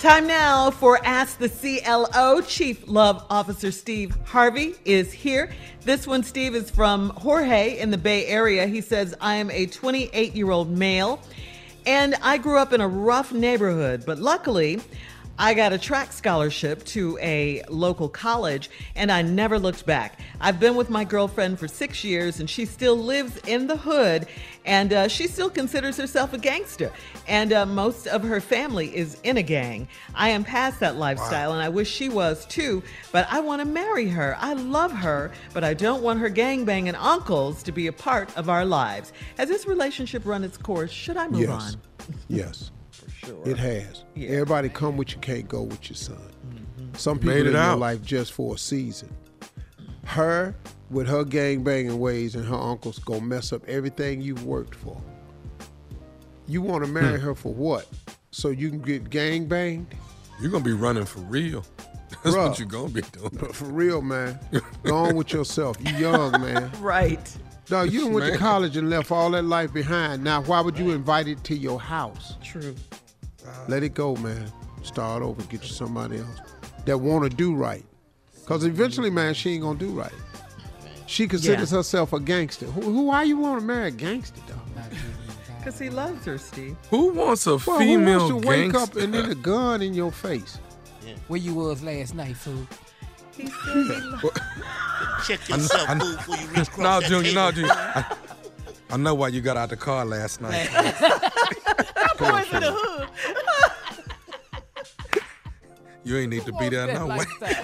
Time now for Ask the CLO. Chief Love Officer Steve Harvey is here. This one, Steve, is from Jorge in the Bay Area. He says, I am a 28 year old male and I grew up in a rough neighborhood, but luckily, I got a track scholarship to a local college and I never looked back. I've been with my girlfriend for six years and she still lives in the hood and uh, she still considers herself a gangster. And uh, most of her family is in a gang. I am past that lifestyle and I wish she was too, but I want to marry her. I love her, but I don't want her gangbanging uncles to be a part of our lives. Has this relationship run its course? Should I move Yes. on? Yes. Sure. It has. Yeah. Everybody come with you can't go with your son. Mm-hmm. Some people Made it in your life just for a season. Her with her gang banging ways and her uncles gonna mess up everything you've worked for. You want to marry Hmm. her for what? So you can get gang banged? You're gonna be running for real. That's Bruh. what you're gonna be doing. But for real, man, go on with yourself. You young, man. Right. No, you done went to college and left all that life behind. Now, why would you invite it to your house? True. Let it go, man. Start over. Get you somebody else that want to do right. Because eventually, man, she ain't gonna do right. She considers Yeah. herself a gangster. Who, who? Why you want to marry a gangster, dog? Because he loves her, Steve. Who wants a Well, female who wants to wake gangster? up and then a gun in your face? Where you was last night, fool? He said he Check I know- yourself, I know- fool, before you reach across no, Junior, no, table. Junior. I, I know why you got out the car last night. Boys in the hood. You ain't need to be there no way.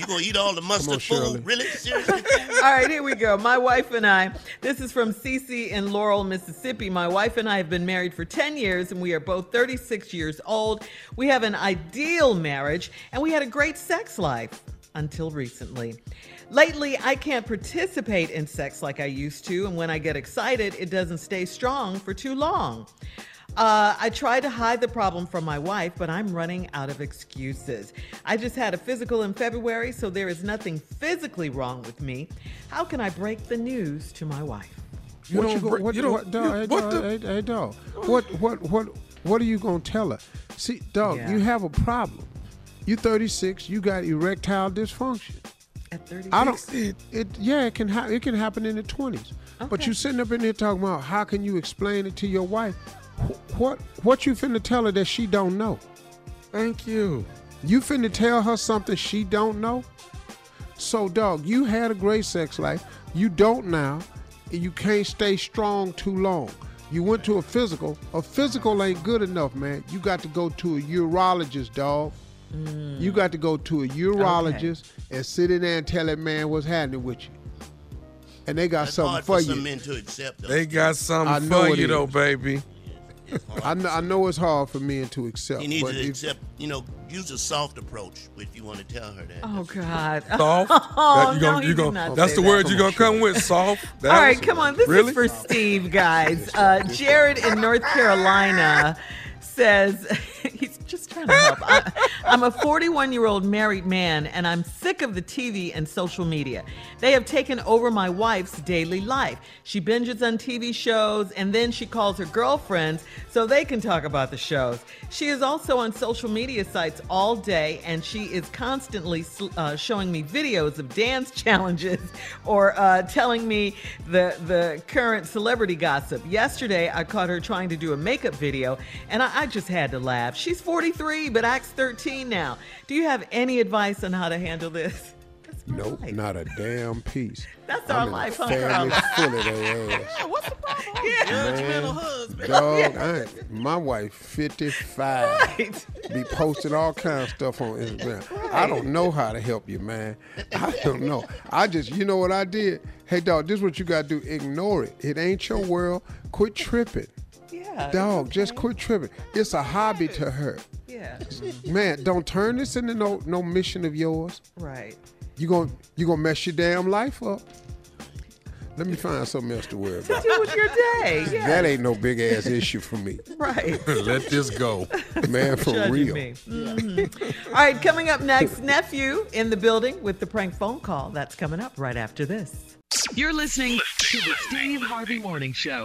You gonna eat all the mustard Shirley. food? Really? Seriously? All right, here we go. My wife and I, this is from Cece in Laurel, Mississippi. My wife and I have been married for 10 years and we are both 36 years old. We have an ideal marriage and we had a great sex life until recently. Lately, I can't participate in sex like I used to, and when I get excited, it doesn't stay strong for too long. Uh, I try to hide the problem from my wife, but I'm running out of excuses. I just had a physical in February, so there is nothing physically wrong with me. How can I break the news to my wife? You what don't you go, break- what, you don't- what, dog, you- hey, what dog, the- hey, hey, dog. What, what, what, what are you gonna tell her? See, dog, Yeah. you have a problem. You're 36. You got erectile dysfunction. At 36? I don't. It, it yeah, it can ha- it can happen in the 20s. But Okay. you sitting up in here talking about how can you explain it to your wife? Wh- What what you finna tell her that she don't know? Thank you. You finna tell her something she don't know? So, dog, you had a great sex life. You don't now. and You can't stay strong too long. You went to a physical. A physical ain't good enough, man. You got to go to a urologist, dog. You mm. got to go to a urologist and sit in there and tell that man what's happening with you. And they got It's something hard for for you. some men to accept. Though. They got something I know for it you though, baby. I know, I know it's hard for men to accept. You need but to if- accept, you know, use a soft approach if you want to tell her that. Oh, God. Soft. Oh, That you no, gonna, you did gonna, not that's the that. word you're gonna come with. Soft. That All right, come on. This really? is for Steve, guys. Uh, Jared in North Carolina says he's just I, I'm a 41 year old married man, and I'm sick of the TV and social media. They have taken over my wife's daily life. She binges on TV shows, and then she calls her girlfriends so they can talk about the shows. She is also on social media sites all day, and she is constantly uh, showing me videos of dance challenges or uh, telling me the the current celebrity gossip. Yesterday, I caught her trying to do a makeup video, and I, I just had to laugh. She's 43, but acts 13 now. Do you have any advice on how to handle this? Nope, not a damn piece. That's I'm our life, huh, Family full of their ass. What's the problem? Man, husband. dog, I ain't, my wife 55. Be posting all kinds of stuff on Instagram. I don't know how to help you, man. I don't know. I just, you know what I did? Hey, dog, this is what you got to do. Ignore it. It ain't your world. Quit tripping. Yeah. Dog, just quit tripping. It's a hobby to her. Yeah. Man, don't turn this into no no mission of yours. Right. You gon' you gonna mess your damn life up. Let me find something else to worry about. Do with your day. Yeah. That ain't no big ass issue for me. Right. Let this go. Man, for Judging real. me. Mhm. All right, coming up next, nephew in the building with the prank phone call. That's coming up right after this. You're listening to the Steve Harvey Morning Show.